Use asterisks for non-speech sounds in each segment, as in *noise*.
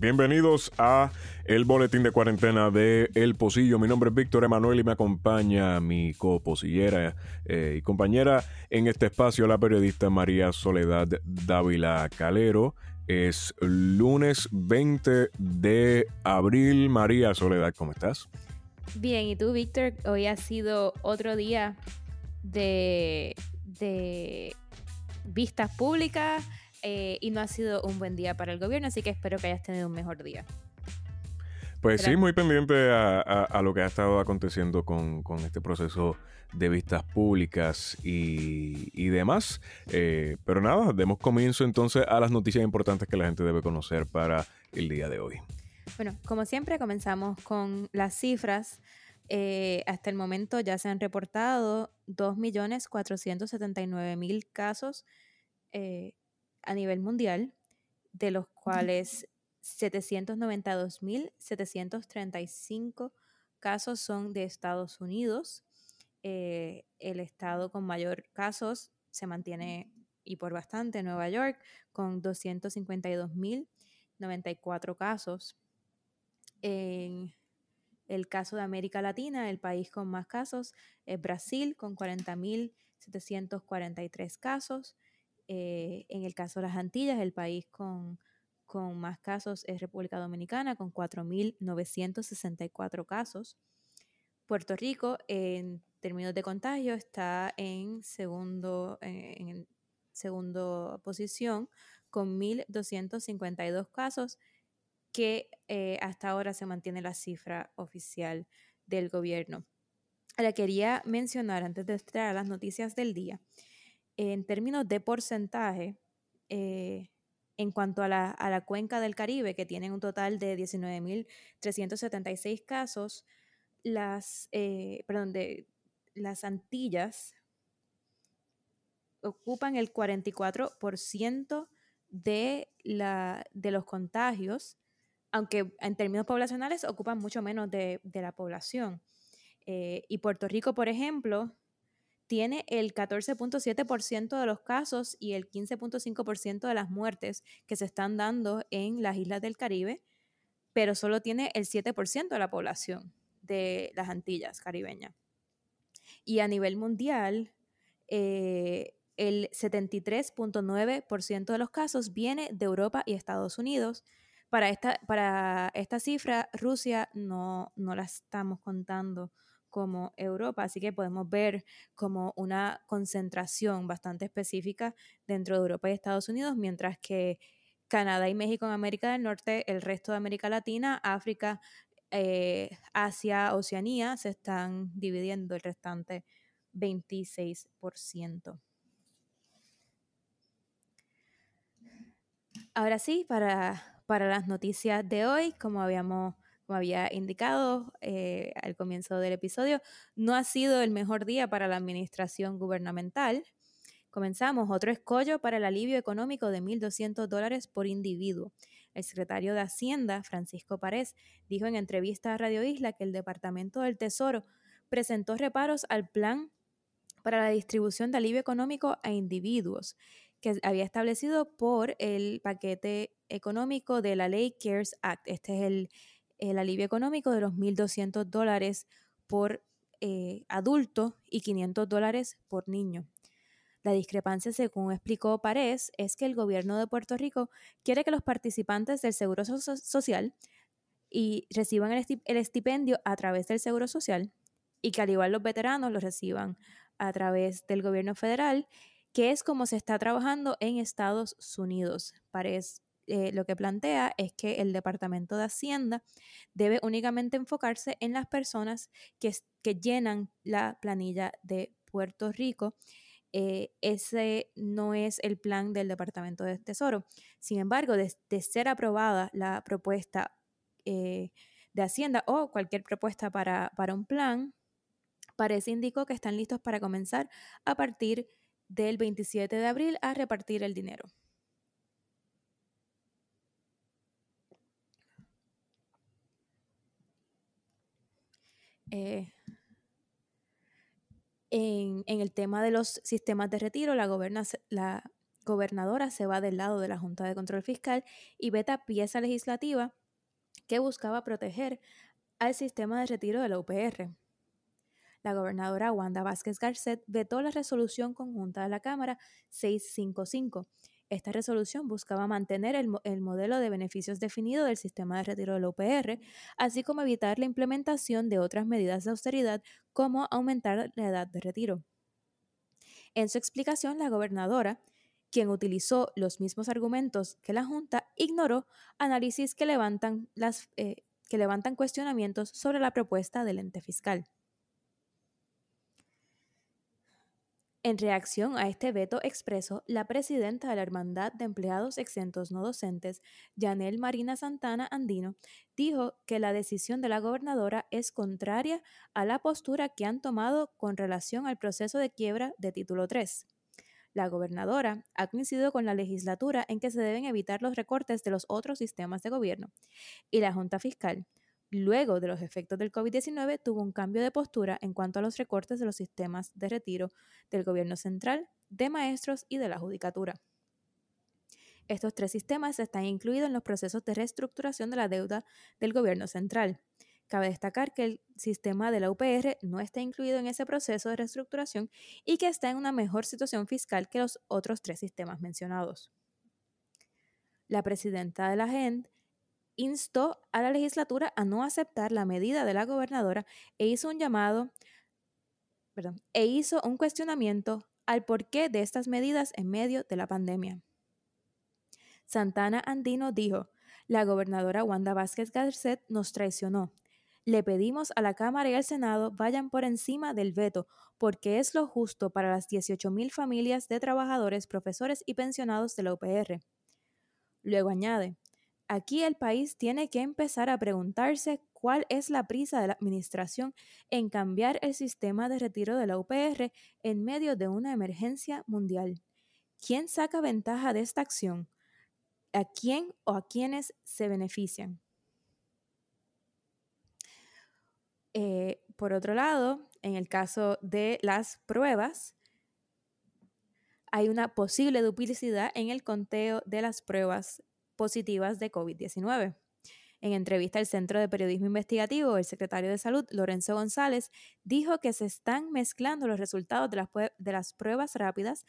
Bienvenidos a el boletín de cuarentena de El Pocillo. Mi nombre es Víctor Emanuel y me acompaña mi coposillera eh, y compañera en este espacio, la periodista María Soledad Dávila Calero. Es lunes 20 de abril. María Soledad, ¿cómo estás? Bien, ¿y tú, Víctor? Hoy ha sido otro día de, de vistas públicas eh, y no ha sido un buen día para el gobierno, así que espero que hayas tenido un mejor día. Pues sí, muy pendiente a, lo que ha estado aconteciendo con, este proceso de vistas públicas y, demás. Eh, pero nada, demos comienzo entonces a las noticias importantes que la gente debe conocer para el día de hoy. Bueno, como siempre comenzamos con las cifras. Eh, hasta el momento ya se han reportado 2.479.000 casos eh, a nivel mundial, de los cuales 792.735 casos son de Estados Unidos. Eh, el estado con mayor casos se mantiene y por bastante Nueva York con 252.094 casos. En el caso de América Latina, el país con más casos es Brasil con 40.743 casos. Eh, en el caso de las Antillas, el país con, más casos es República Dominicana, con 4.964 casos. Puerto Rico, en términos de contagio, está en segundo, eh, en segunda posición, con 1.252 casos, que eh, hasta ahora se mantiene la cifra oficial del gobierno. Ahora quería mencionar, antes de entrar a las noticias del día, en términos de porcentaje, eh, en cuanto a la, cuenca del Caribe, que tiene un total de 19.376 casos, las, eh, perdón, de, las Antillas ocupan el 44% de, la, de los contagios, aunque en términos poblacionales ocupan mucho menos de, la población. Eh, y Puerto Rico, por ejemplo, tiene el 14.7% de los casos y el 15.5% de las muertes que se están dando en las islas del Caribe, pero solo tiene el 7% de la población de las Antillas caribeñas. Y a nivel mundial, eh, el 73.9% de los casos viene de Europa y Estados Unidos. Para esta, para esta cifra, Rusia no, no la estamos contando como Europa, así que podemos ver como una concentración bastante específica dentro de Europa y Estados Unidos, mientras que Canadá y México en América del Norte, el resto de América Latina, África, eh, Asia, Oceanía, se están dividiendo el restante 26%. Ahora sí, para, para las noticias de hoy, como habíamos como había indicado eh, al comienzo del episodio, no ha sido el mejor día para la administración gubernamental. Comenzamos otro escollo para el alivio económico de 1.200 dólares por individuo. El secretario de Hacienda, Francisco Párez, dijo en entrevista a Radio Isla que el Departamento del Tesoro presentó reparos al plan para la distribución de alivio económico a individuos que había establecido por el paquete económico de la ley CARES Act. Este es el el alivio económico de los 1.200 dólares por eh, adulto y 500 dólares por niño. La discrepancia, según explicó Párez, es que el gobierno de Puerto Rico quiere que los participantes del Seguro Social y reciban el, estipendio a través del Seguro Social y que al igual los veteranos lo reciban a través del gobierno federal, que es como se está trabajando en Estados Unidos. Párez eh, lo que plantea es que el Departamento de Hacienda debe únicamente enfocarse en las personas que, llenan la planilla de Puerto Rico. Eh, ese no es el plan del Departamento de Tesoro. Sin embargo, de, ser aprobada la propuesta eh, de Hacienda o cualquier propuesta para, para un plan, parece indicó que están listos para comenzar a partir del 27 de abril a repartir el dinero. Eh, en, el tema de los sistemas de retiro, la, gobernadora se va del lado de la Junta de Control Fiscal y veta pieza legislativa que buscaba proteger al sistema de retiro de la UPR. La gobernadora Wanda Vázquez Garcet vetó la resolución conjunta de la Cámara 655. Esta resolución buscaba mantener el, el, modelo de beneficios definido del sistema de retiro de la UPR, así como evitar la implementación de otras medidas de austeridad como aumentar la edad de retiro. En su explicación, la gobernadora quien utilizó los mismos argumentos que la Junta, ignoró análisis que levantan, eh, que levantan cuestionamientos sobre la propuesta del ente fiscal. En reacción a este veto expreso, la presidenta de la Hermandad de Empleados Exentos No Docentes, Yanel Marina Santana Andino, dijo que la decisión de la gobernadora es contraria a la postura que han tomado con relación al proceso de quiebra de título 3. La gobernadora ha coincidido con la legislatura en que se deben evitar los recortes de los otros sistemas de gobierno y la Junta Fiscal, luego de los efectos del COVID-19, tuvo un cambio de postura en cuanto a los recortes de los sistemas de retiro del gobierno central, de maestros y de la judicatura. Estos tres sistemas están incluidos en los procesos de reestructuración de la deuda del gobierno central. Cabe destacar que el sistema de la UPR no está incluido en ese proceso de reestructuración y que está en una mejor situación fiscal que los otros tres sistemas mencionados. La presidenta de la GEND instó a la legislatura a no aceptar la medida de la gobernadora e hizo un llamado, perdón, e hizo un cuestionamiento al porqué de estas medidas en medio de la pandemia. Santana Andino dijo, la gobernadora Wanda Vázquez Garcet nos traicionó. Le pedimos a la Cámara y al Senado vayan por encima del veto, porque es lo justo para las 18.000 familias de trabajadores, profesores y pensionados de la UPR. Luego añade, aquí el país tiene que empezar a preguntarse cuál es la prisa de la Administración en cambiar el sistema de retiro de la UPR en medio de una emergencia mundial. ¿Quién saca ventaja de esta acción? ¿A quién o a quiénes se benefician? Eh, por otro lado, en el caso de las pruebas, hay una posible duplicidad en el conteo de las pruebas positivas de COVID-19. En entrevista al Centro de Periodismo Investigativo, el secretario de Salud, Lorenzo González, dijo que se están mezclando los resultados de las, pruebas rápidas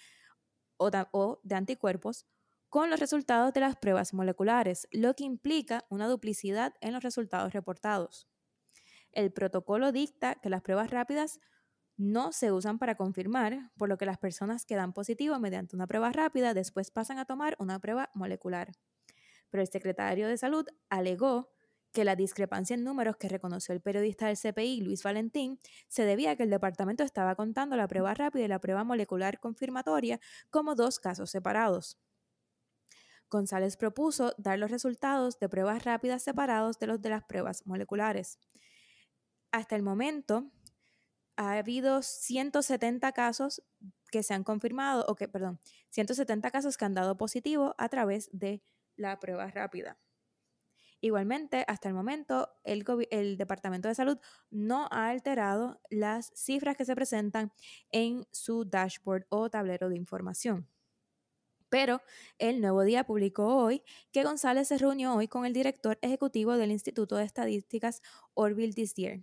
o de anticuerpos con los resultados de las pruebas moleculares, lo que implica una duplicidad en los resultados reportados. El protocolo dicta que las pruebas rápidas no se usan para confirmar, por lo que las personas que dan positivo mediante una prueba rápida después pasan a tomar una prueba molecular. Pero el secretario de Salud alegó que la discrepancia en números que reconoció el periodista del CPI, Luis Valentín, se debía a que el departamento estaba contando la prueba rápida y la prueba molecular confirmatoria como dos casos separados. González propuso dar los resultados de pruebas rápidas separados de los de las pruebas moleculares hasta el momento ha habido 170 casos que se han confirmado, o que, perdón, 170 casos que han dado positivo a través de la prueba rápida. Igualmente, hasta el momento, el, Departamento de Salud no ha alterado las cifras que se presentan en su dashboard o tablero de información. Pero el Nuevo Día publicó hoy que González se reunió hoy con el director ejecutivo del Instituto de Estadísticas Orville Year.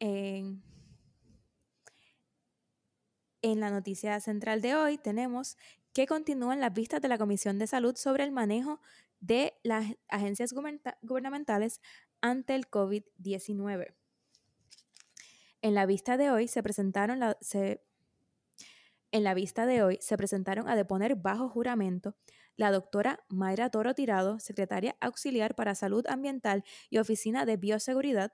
En, la noticia central de hoy tenemos que continúan las vistas de la Comisión de Salud sobre el manejo de las agencias gubernamentales ante el COVID-19. En la vista de hoy se presentaron en la vista de hoy se presentaron a deponer bajo juramento la doctora Mayra Toro Tirado, secretaria auxiliar para Salud Ambiental y Oficina de Bioseguridad,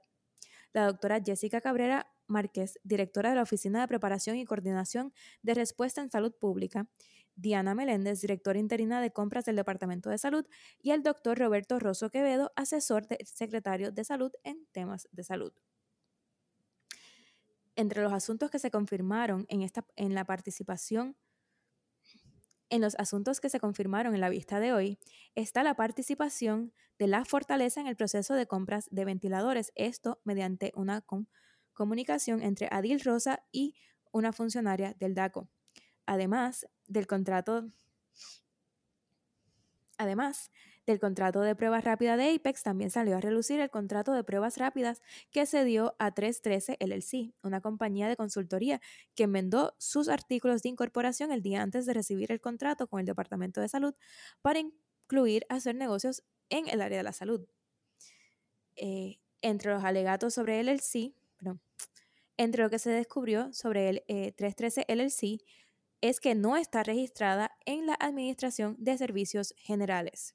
la doctora Jessica Cabrera Márquez, directora de la Oficina de Preparación y Coordinación de Respuesta en Salud Pública, Diana Meléndez, directora interina de compras del Departamento de Salud, y el doctor Roberto Rosso Quevedo, asesor del secretario de Salud en temas de salud. Entre los asuntos que se confirmaron en, esta, en la participación en los asuntos que se confirmaron en la vista de hoy está la participación de la fortaleza en el proceso de compras de ventiladores, esto mediante una comunicación entre Adil Rosa y una funcionaria del DACO. Además del contrato Además del contrato de pruebas rápidas de Apex, también salió a relucir el contrato de pruebas rápidas que se dio a 313 LLC, una compañía de consultoría que enmendó sus artículos de incorporación el día antes de recibir el contrato con el Departamento de Salud para incluir hacer negocios en el área de la salud. Eh, entre los alegatos sobre LLC, entre lo que se descubrió sobre el 313 eh, LLC es que no está registrada en la Administración de Servicios Generales.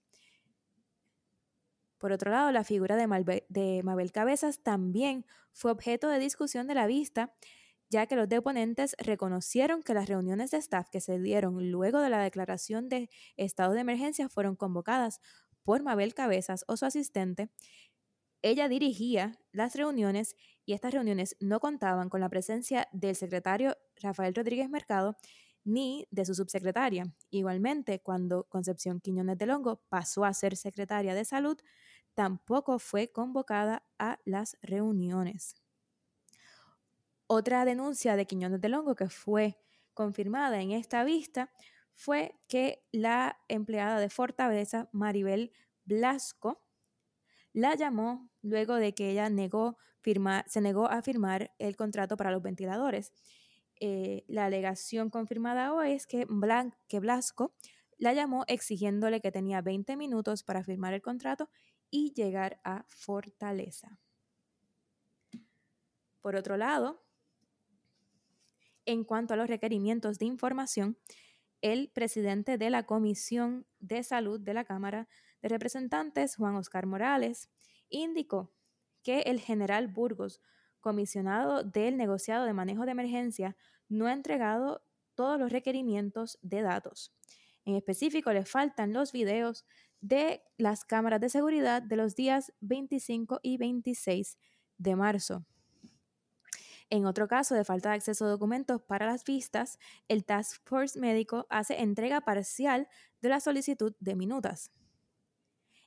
Por otro lado, la figura de, Mabel Cabezas también fue objeto de discusión de la vista, ya que los deponentes reconocieron que las reuniones de staff que se dieron luego de la declaración de estado de emergencia fueron convocadas por Mabel Cabezas o su asistente. Ella dirigía las reuniones y estas reuniones no contaban con la presencia del secretario Rafael Rodríguez Mercado ni de su subsecretaria. Igualmente, cuando Concepción Quiñones de Longo pasó a ser secretaria de salud, tampoco fue convocada a las reuniones. Otra denuncia de Quiñones de Longo que fue confirmada en esta vista fue que la empleada de Fortaleza, Maribel Blasco, la llamó luego de que ella negó se negó a firmar el contrato para los ventiladores eh, la alegación confirmada hoy es que, que Blasco la llamó exigiéndole que tenía 20 minutos para firmar el contrato y llegar a Fortaleza. Por otro lado, en cuanto a los requerimientos de información, el presidente de la Comisión de Salud de la Cámara de Representantes, Juan Oscar Morales, indicó que el general Burgos comisionado del negociado de manejo de emergencia, no ha entregado todos los requerimientos de datos. En específico, le faltan los videos de las cámaras de seguridad de los días 25 y 26 de marzo. En otro caso de falta de acceso a documentos para las vistas, el Task Force médico hace entrega parcial de la solicitud de minutas.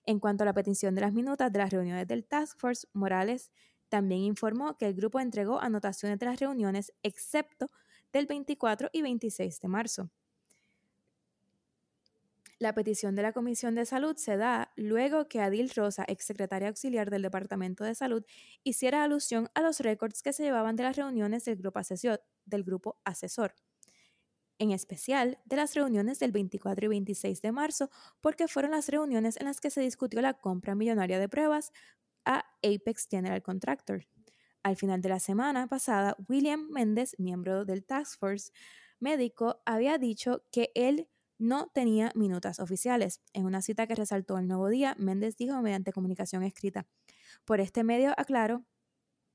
En cuanto a la petición de las minutas de las reuniones del Task Force, Morales también informó que el grupo entregó anotaciones de las reuniones, excepto del 24 y 26 de marzo. La petición de la Comisión de Salud se da luego que Adil Rosa, exsecretaria auxiliar del Departamento de Salud, hiciera alusión a los récords que se llevaban de las reuniones del grupo, asesor, del grupo asesor, en especial de las reuniones del 24 y 26 de marzo, porque fueron las reuniones en las que se discutió la compra millonaria de pruebas, a Apex General Contractor. Al final de la semana pasada, William Méndez, miembro del Task Force médico, había dicho que él no tenía minutas oficiales. En una cita que resaltó el nuevo día, Méndez dijo mediante comunicación escrita, por este medio aclaro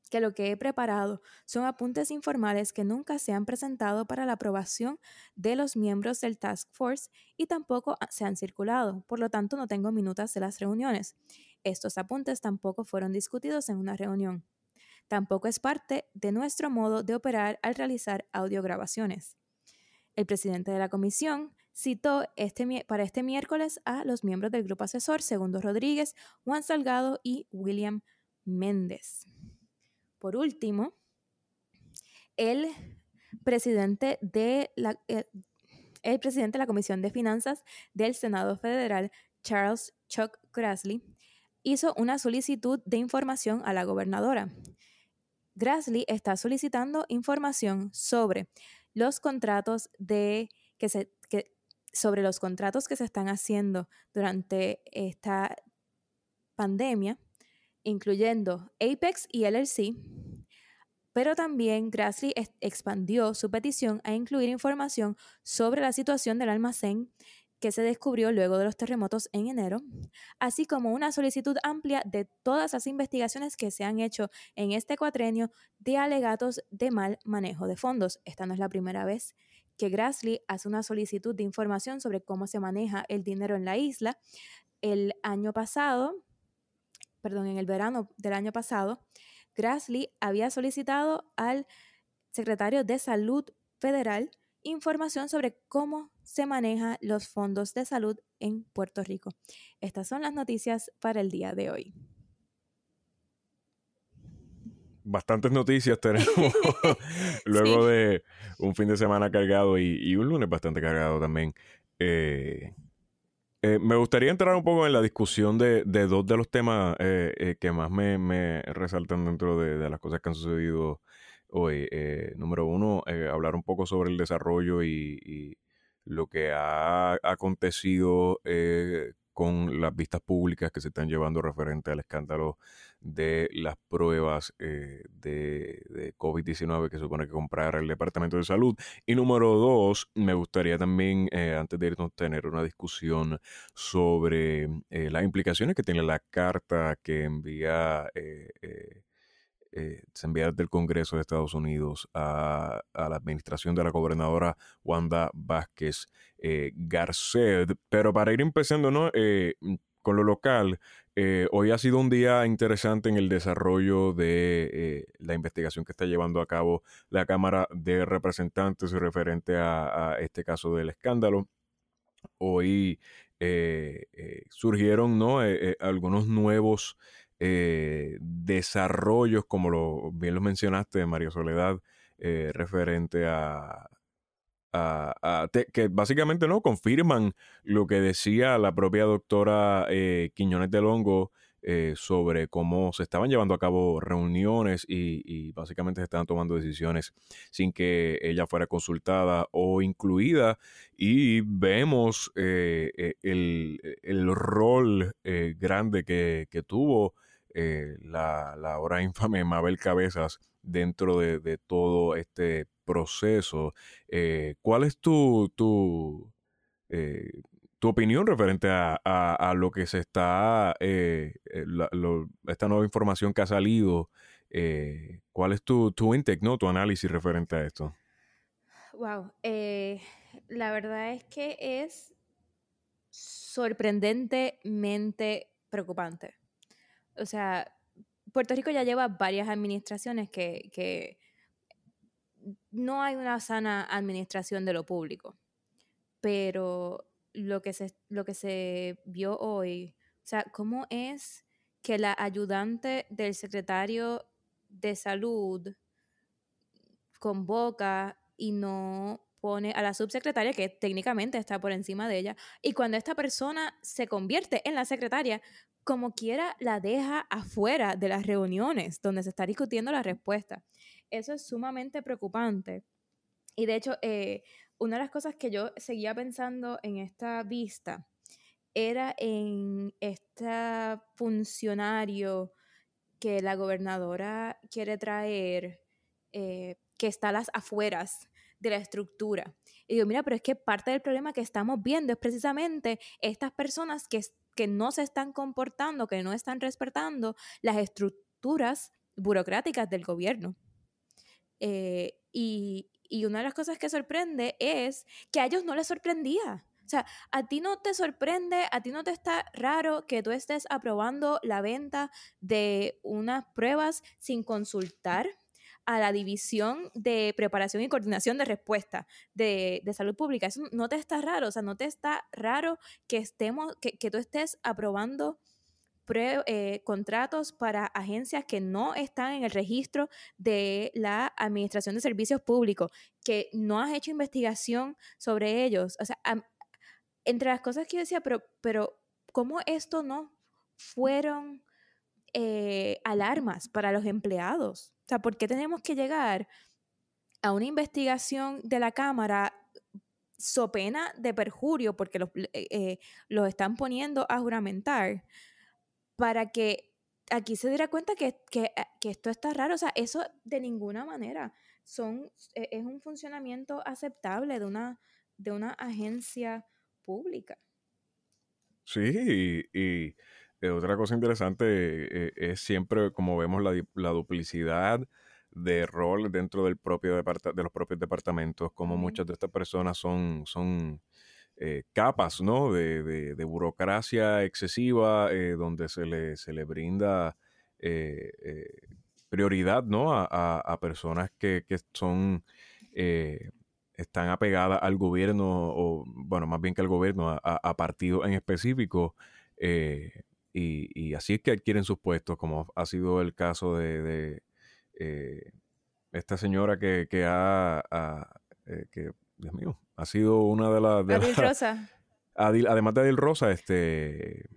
que lo que he preparado son apuntes informales que nunca se han presentado para la aprobación de los miembros del Task Force y tampoco se han circulado, por lo tanto no tengo minutas de las reuniones. Estos apuntes tampoco fueron discutidos en una reunión. Tampoco es parte de nuestro modo de operar al realizar audiograbaciones. El presidente de la comisión citó este, para este miércoles a los miembros del grupo asesor Segundo Rodríguez, Juan Salgado y William Méndez. Por último, el presidente de la, eh, el presidente de la Comisión de Finanzas del Senado Federal, Charles Chuck Grassley, hizo una solicitud de información a la gobernadora. Grassley está solicitando información sobre los contratos de que se sobre los contratos que se están haciendo durante esta pandemia, incluyendo Apex y LLC, pero también Grassley expandió su petición a incluir información sobre la situación del almacén que se descubrió luego de los terremotos en enero, así como una solicitud amplia de todas las investigaciones que se han hecho en este cuatrenio de alegatos de mal manejo de fondos. Esta no es la primera vez que Grassley hace una solicitud de información sobre cómo se maneja el dinero en la isla. El año pasado, perdón, en el verano del año pasado, Grassley había solicitado al secretario de Salud Federal información sobre cómo se manejan los fondos de salud en Puerto Rico. Estas son las noticias para el día de hoy. bastantes noticias tenemos *laughs* *laughs* luego de un fin de semana cargado y, un lunes bastante cargado también. Eh, eh, me gustaría entrar un poco en la discusión de, dos de los temas eh, que más me, resaltan dentro de, las cosas que han sucedido hoy. número uno, hablar un poco sobre el desarrollo y, lo que ha acontecido con las vistas públicas que se están llevando referente al escándalo de las pruebas eh, de, COVID-19 que supone que comprará el Departamento de Salud. Y número dos, me gustaría también, eh, antes de irnos, tener una discusión sobre eh, las implicaciones que tiene la carta que envía se envía del Congreso de Estados Unidos a, la administración de la gobernadora Wanda Vázquez Garcet. Pero para ir empezando, ¿no? con lo local, eh, hoy ha sido un día interesante en el desarrollo de eh, la investigación que está llevando a cabo la Cámara de Representantes referente a, este caso del escándalo. Hoy eh, surgieron ¿no? algunos nuevos desarrollos, como lo, bien lo mencionaste, María Soledad, referente a, que básicamente no confirman lo que decía la propia doctora eh, Quiñones de Longo eh, sobre cómo se estaban llevando a cabo reuniones y, básicamente se estaban tomando decisiones sin que ella fuera consultada o incluida. Y vemos eh, el, rol grande que, tuvo la, la ahora infame Mabel Cabezas dentro de, todo este proceso. Eh, ¿Cuál es tu, tu, eh, tu opinión referente a, lo que se está, eh, esta nueva información que ha salido? ¿Cuál es tu, tu intake, tu análisis referente a esto? Wow, la verdad es que es sorprendentemente preocupante. O sea, Puerto Rico ya lleva varias administraciones que, no hay una sana administración de lo público, pero lo que se, lo que se vio hoy, o sea, ¿cómo es que la ayudante del secretario de salud convoca y no pone a la subsecretaria, que técnicamente está por encima de ella, y cuando esta persona se convierte en la secretaria, como quiera la deja afuera de las reuniones donde se está discutiendo la respuesta. Eso es sumamente preocupante. Y de hecho, eh, una de las cosas que yo seguía pensando en esta vista era en este funcionario que la gobernadora quiere traer, eh, que está a las afueras de la estructura. Y digo, mira, pero es que parte del problema que estamos viendo es precisamente estas personas que que no se están comportando, que no están respetando las estructuras burocráticas del gobierno. Eh, y, una de las cosas que sorprende es que a ellos no les sorprendía. O sea, a ti no te sorprende, a ti no te está raro que tú estés aprobando la venta de unas pruebas sin consultar a la División de Preparación y Coordinación de Respuesta de, Salud Pública. Eso no te está raro, o sea, no te está raro que, estemos, que, tú estés aprobando eh, contratos para agencias que no están en el registro de la Administración de Servicios Públicos, que no has hecho investigación sobre ellos. O sea, entre las cosas que yo decía, pero, pero ¿cómo esto no fueron eh, alarmas para los empleados? O sea, ¿por qué tenemos que llegar a una investigación de la Cámara so pena de perjurio, porque los, eh, eh, están poniendo a juramentar, para que aquí se diera cuenta que, que, esto está raro? O sea, eso de ninguna manera son, e, es un funcionamiento aceptable de una, de una agencia pública. Sí, y eh, otra cosa interesante eh, es siempre, como vemos, la, duplicidad de rol dentro del propio de los propios departamentos, como muchas de estas personas son, son eh, capas ¿no? de, burocracia excesiva, donde se le, se le brinda prioridad ¿no? a, personas que, son están apegadas al gobierno, o bueno, más bien que al gobierno, a, a partidos en específico. Y, así es que adquieren sus puestos, como ha sido el caso de, esta señora que, que ha, que, Dios mío, ha sido una de las... Adil Rosa. además de Adil Rosa, este...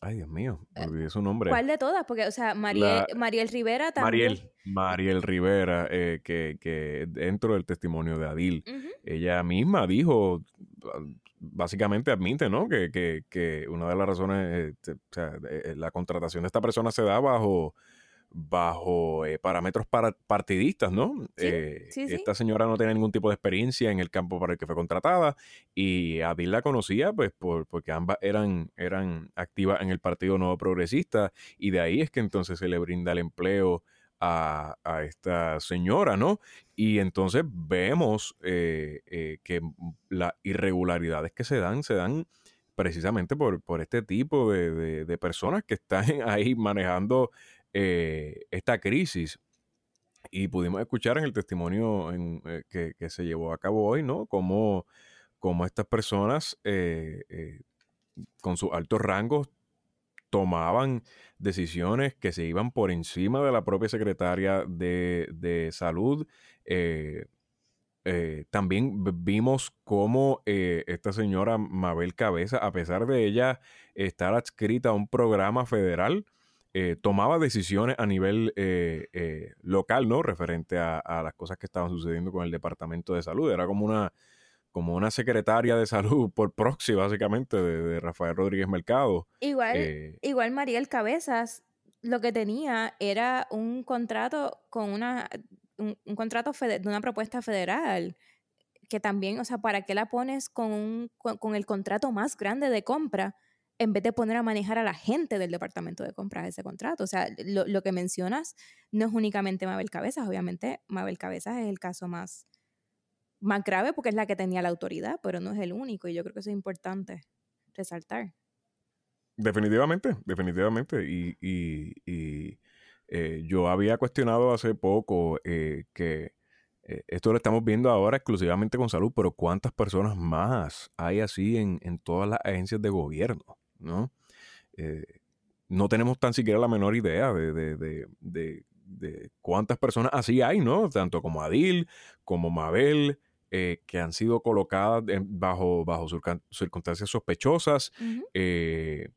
Ay, Dios mío, olvidé su nombre. ¿Cuál de todas? Porque, o sea, Mariel, Mariel Rivera también. Mariel, Mariel Rivera, que, que, dentro del testimonio de Adil, ella misma dijo, básicamente admite, ¿no? Que, que, que una de las razones, este, o sea, eh, la contratación de esta persona se da bajo bajo eh, parámetros partidistas, ¿no? Eh, esta señora no tenía ningún tipo de experiencia en el campo para el que fue contratada y Adil la conocía pues por, porque ambas eran, eran activas en el Partido Nuevo Progresista y de ahí es que entonces se le brinda el empleo a, esta señora, ¿no? Y entonces vemos eh, que las irregularidades que se dan, se dan precisamente por, por este tipo de, de personas que están *laughs* ahí manejando eh, esta crisis. Y pudimos escuchar en el testimonio eh, que, se llevó a cabo hoy, ¿no? Cómo, estas personas eh, con sus altos rangos tomaban decisiones que se iban por encima de la propia secretaria de, salud. también vimos cómo esta señora Mabel Cabeza, a pesar de ella estar adscrita a un programa federal, eh, tomaba decisiones a nivel eh, eh, local, ¿no? Referente a, las cosas que estaban sucediendo con el Departamento de Salud. Era como una, como una secretaria de salud por proxy, básicamente, de, Rafael Rodríguez Mercado. Igual, igual Mariel Cabezas, lo que tenía era un contrato con una, un, contrato de una propuesta federal que también, o sea, ¿para qué la pones con, con el contrato más grande de compra? en vez de poner a manejar a la gente del departamento de compras ese contrato. O sea, lo, que mencionas no es únicamente Mabel Cabezas, obviamente Mabel Cabezas es el caso más, más grave porque es la que tenía la autoridad, pero no es el único y yo creo que eso es importante resaltar. Definitivamente, definitivamente. Y, eh, yo había cuestionado hace poco eh, que eh, esto lo estamos viendo ahora exclusivamente con salud, pero ¿cuántas personas más hay así en, en todas las agencias de gobierno? ¿no? No tenemos tan siquiera la menor idea de, cuántas personas así hay, ¿no? Tanto como Adil, como Mabel, eh, que han sido colocadas bajo, bajo circunstancias sospechosas eh,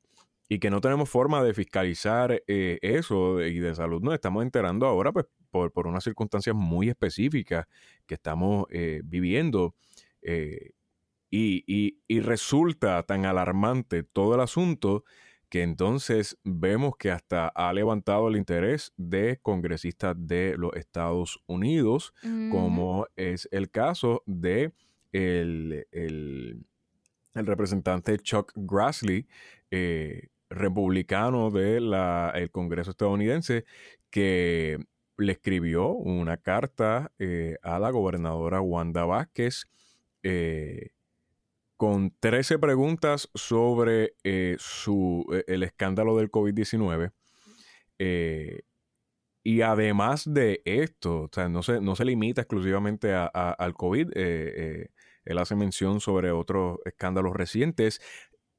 y que no tenemos forma de fiscalizar eso y de salud nos estamos enterando ahora pues, por, por unas circunstancias muy específicas que estamos viviendo. Y, resulta tan alarmante todo el asunto que entonces vemos que hasta ha levantado el interés de congresistas de los Estados Unidos, como es el caso de el, representante Chuck Grassley, eh, republicano del Congreso estadounidense, que le escribió una carta eh, a la gobernadora Wanda Vázquez, eh, con 13 preguntas sobre eh, su, eh, el escándalo del COVID-19. Eh, y además de esto, o sea, no se, no se limita exclusivamente al COVID, él hace mención sobre otros escándalos recientes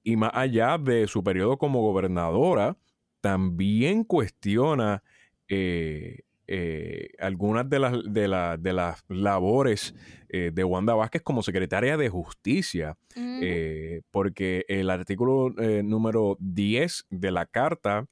y más allá de su periodo como gobernadora, también cuestiona algunas de las, de, de las labores eh, de Wanda Vázquez como secretaria de Justicia, eh, porque el artículo número 10 de la carta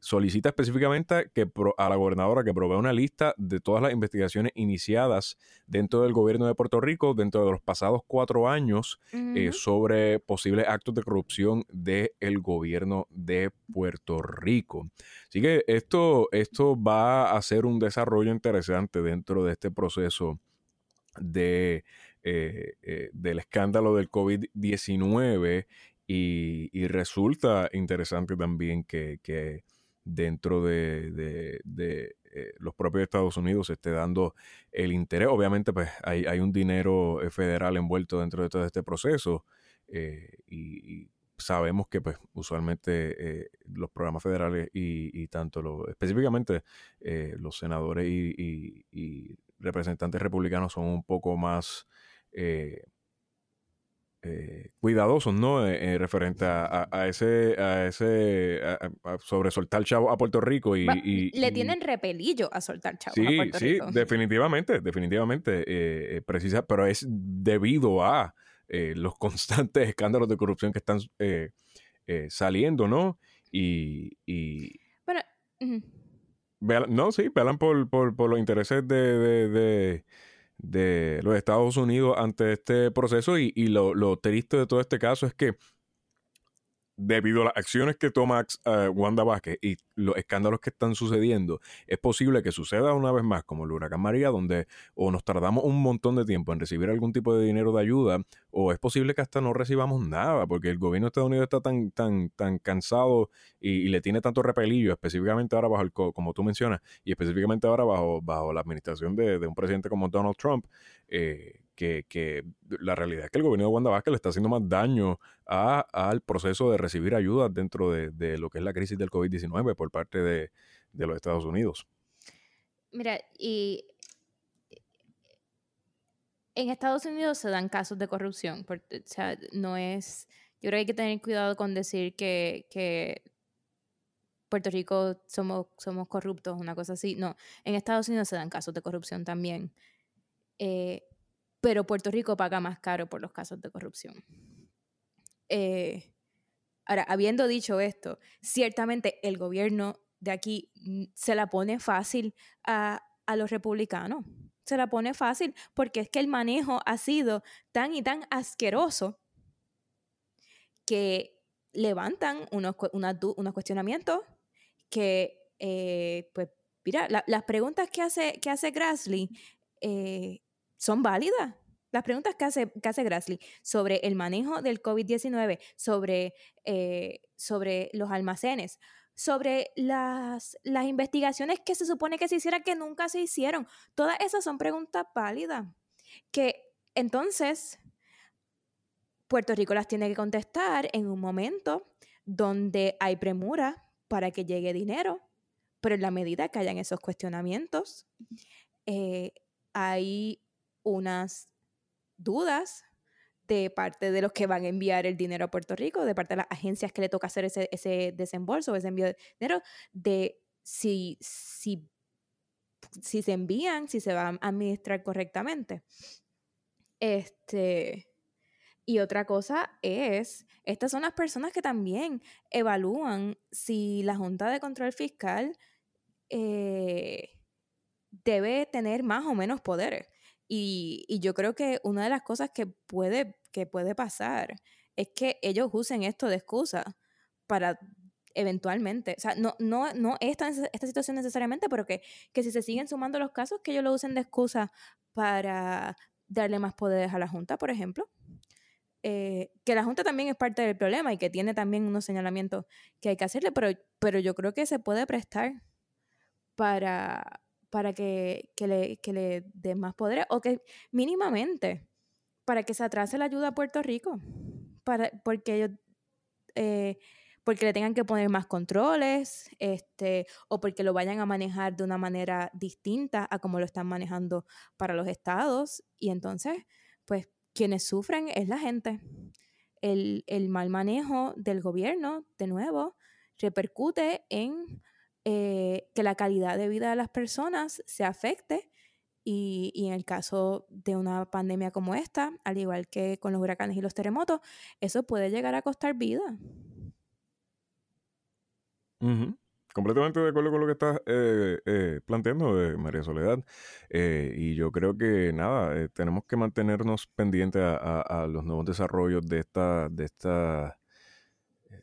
solicita específicamente que a la gobernadora que provea una lista de todas las investigaciones iniciadas dentro del gobierno de Puerto Rico dentro de los pasados cuatro años eh, sobre posibles actos de corrupción del gobierno de Puerto Rico. Así que esto, esto va a ser un desarrollo interesante dentro de este proceso de, eh, eh, del escándalo del COVID-19 y, resulta interesante también que dentro de, eh, los propios Estados Unidos se esté dando el interés. Obviamente, pues hay, un dinero eh, federal envuelto dentro de todo este proceso eh, y, sabemos que pues usualmente los programas federales y, tanto lo, específicamente los senadores y, representantes republicanos son un poco más eh, cuidadosos, ¿no? Eh, referente a, ese, a ese, sobre soltar chavo a Puerto Rico y, le tienen repelillo a soltar chavos a Puerto Rico. Sí, definitivamente, definitivamente, precisa, pero es debido a los *laughs* constantes escándalos de corrupción que están saliendo, ¿no? Y, bueno, no, sí, velan por, por, los intereses de de los Estados Unidos ante este proceso y, lo, lo, triste de todo este caso es que debido a las acciones que toma uh, Wanda Vázquez y los escándalos que están sucediendo, es posible que suceda una vez más como el huracán María, donde o nos tardamos un montón de tiempo en recibir algún tipo de dinero de ayuda, o es posible que hasta no recibamos nada, porque el gobierno de Estados Unidos está tan, tan, tan cansado y, le tiene tanto repelillo, específicamente ahora bajo el, como tú mencionas, y específicamente ahora bajo, bajo la administración de, de un presidente como Donald Trump, eh, que, la realidad es que el gobierno de Wanda Vázquez le está haciendo más daño al proceso de recibir ayuda dentro de, lo que es la crisis del COVID-19 por parte de, los Estados Unidos. Mira, y en Estados Unidos se dan casos de corrupción. o sea, no es. Yo creo que hay que tener cuidado con decir que, que Puerto Rico somos, somos corruptos, una cosa así. No, en Estados Unidos se dan casos de corrupción también. Eh, pero Puerto Rico paga más caro por los casos de corrupción. Eh, ahora, habiendo dicho esto, ciertamente el gobierno de aquí mm, se la pone fácil a, los republicanos. Se la pone fácil porque es que el manejo ha sido tan y tan asqueroso que levantan unos, unos cuestionamientos que, eh, pues, mira, las preguntas que hace, que hace Grassley eh, son válidas. Las preguntas que hace, que hace Grassley sobre el manejo del COVID-19, sobre, eh, sobre los almacenes, sobre las, las investigaciones que se supone que se hicieran que nunca se hicieron, todas esas son preguntas válidas que entonces Puerto Rico las tiene que contestar en un momento donde hay premura para que llegue dinero, pero en la medida que hayan esos cuestionamientos, eh, hay unas dudas de parte de los que van a enviar el dinero a Puerto Rico, de parte de las agencias que le toca hacer ese, ese desembolso, ese envío de dinero, de si, si, si se envían, si se va a administrar correctamente. Este, y otra cosa es, estas son las personas que también evalúan si la Junta de Control Fiscal eh, debe tener más o menos poderes. Y, yo creo que una de las cosas que puede, que puede pasar es que ellos usen esto de excusa para eventualmente, o sea, no, no, no esta, esta situación necesariamente, pero que, que si se siguen sumando los casos, que ellos lo usen de excusa para darle más poderes a la Junta, por ejemplo. Eh, que la Junta también es parte del problema y que tiene también unos señalamientos que hay que hacerle, pero, pero yo creo que se puede prestar para, para que, le, que le den más poder o que mínimamente para que se atrase la ayuda a Puerto Rico, para, porque ellos... Eh, porque le tengan que poner más controles, este, o porque lo vayan a manejar de una manera distinta a como lo están manejando para los estados. Y entonces, pues, quienes sufren es la gente. El, el mal manejo del gobierno, de nuevo, repercute en eh, que la calidad de vida de las personas se afecte y, en el caso de una pandemia como esta, al igual que con los huracanes y los terremotos, eso puede llegar a costar vida. Completamente de acuerdo con lo que estás eh, eh, planteando, María Soledad. y yo creo que nada, tenemos que mantenernos pendientes a, a, los nuevos desarrollos de esta, de esta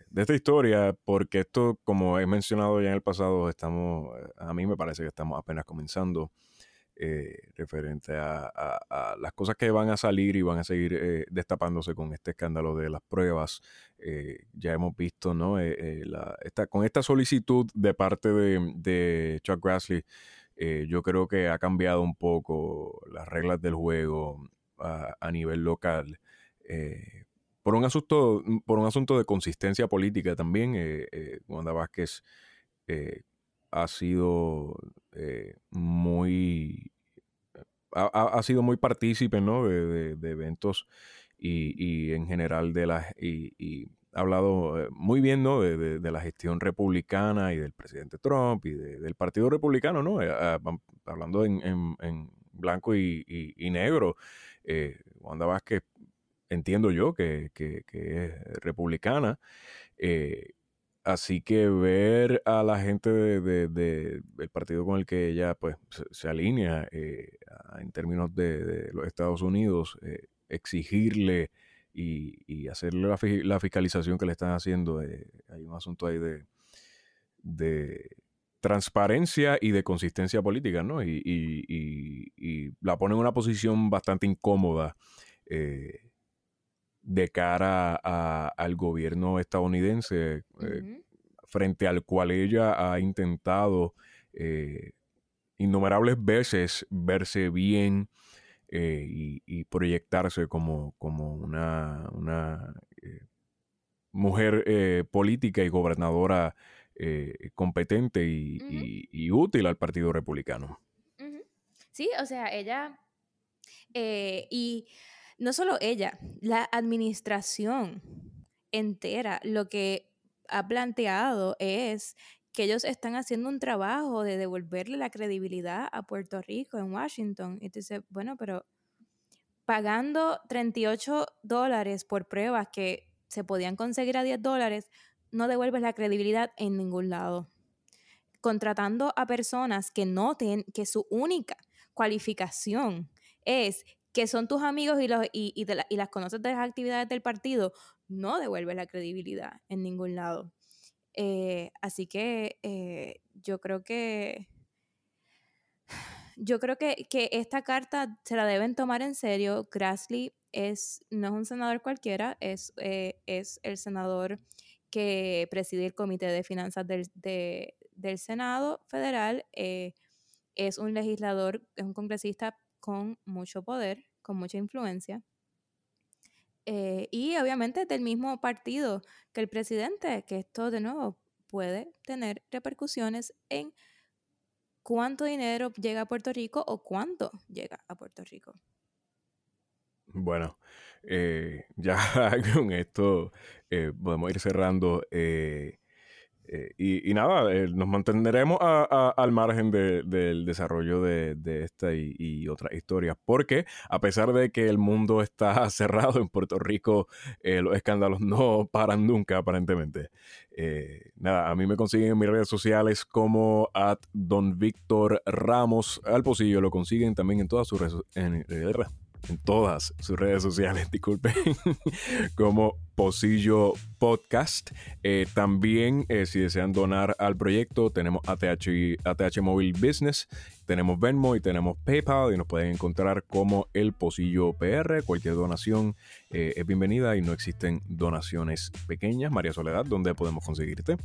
de esta historia, porque esto, como he mencionado ya en el pasado, estamos, a mí me parece que estamos apenas comenzando eh, referente a, las cosas que van a salir y van a seguir eh, destapándose con este escándalo de las pruebas. Eh, ya hemos visto, ¿no? esta, con esta solicitud de parte de, Chuck Grassley, yo creo que ha cambiado un poco las reglas del juego a, a nivel local por un asunto, por un asunto de consistencia política también, eh, eh, Wanda Vázquez eh, ha sido muy ha, sido muy partícipe ¿no? de, eventos y, en general de las... Y, ha hablado eh, muy bien ¿no? de, la gestión republicana y del presidente Trump y del Partido Republicano, ¿no? Eh, ah, hablando en, blanco y, negro. Eh, Wanda Vázquez, entiendo yo que, es republicana. Eh, así que ver a la gente de, del partido con el que ella pues, se, alinea en términos de, los Estados Unidos, exigirle y, hacerle la, fiscalización que le están haciendo. Eh, hay un asunto ahí de, de, transparencia y de consistencia política, ¿no? Y, la pone en una posición bastante incómoda eh, de cara al gobierno estadounidense, eh, frente al cual ella ha intentado innumerables veces verse bien eh, y, proyectarse como, como una, una eh, mujer eh, política y gobernadora competente y, útil al Partido Republicano. Sí, o sea, ella, y no solo ella, la administración entera, lo que ha planteado es que ellos están haciendo un trabajo de devolverle la credibilidad a Puerto Rico en Washington. Y tú dices, bueno, pero pagando 38 dólares por pruebas que se podían conseguir a 10 dólares, no devuelves la credibilidad en ningún lado. Contratando a personas que noten que su única cualificación es que son tus amigos y, las conoces de las actividades del partido, no devuelves la credibilidad en ningún lado. Eh, así que eh, yo creo que yo creo que, esta carta se la deben tomar en serio. Grassley es, no es un senador cualquiera, es, eh, es el senador que preside el Comité de Finanzas del, del Senado Federal. es un legislador, es un congresista con mucho poder, con mucha influencia. Eh, y obviamente del mismo partido que el presidente, que esto de nuevo puede tener repercusiones en cuánto dinero llega a Puerto Rico o cuánto llega a Puerto Rico. Bueno, eh, *laughs* ya con esto eh, podemos ir cerrando. Y, nada, eh, nos mantendremos al margen del desarrollo de, esta y, otras historias, porque a pesar de que el mundo está *laughs* cerrado en Puerto Rico, eh, los escándalos no paran nunca, aparentemente. nada, a mí me consiguen en mis redes sociales como at Don Víctor Ramos al Pocillo, lo consiguen también en todas sus redes en todas sus redes sociales, *laughs* disculpen, como Posillo Podcast. Eh, también, eh, si desean donar al proyecto, tenemos ATH, ATH Mobile Business, tenemos Venmo y tenemos PayPal y nos pueden encontrar como El Posillo PR. Cualquier donación eh, es bienvenida y no existen donaciones pequeñas. María Soledad, ¿dónde podemos conseguirte?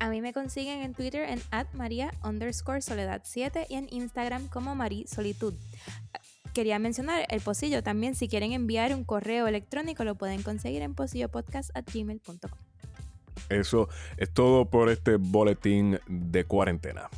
a mí me consiguen en Twitter en María underscore Soledad 7 y en Instagram como Marí Solitud quería mencionar el pocillo también. Si quieren enviar un correo electrónico, lo pueden conseguir en pocillopodcast.gmail.com. Eso es todo por este boletín de cuarentena.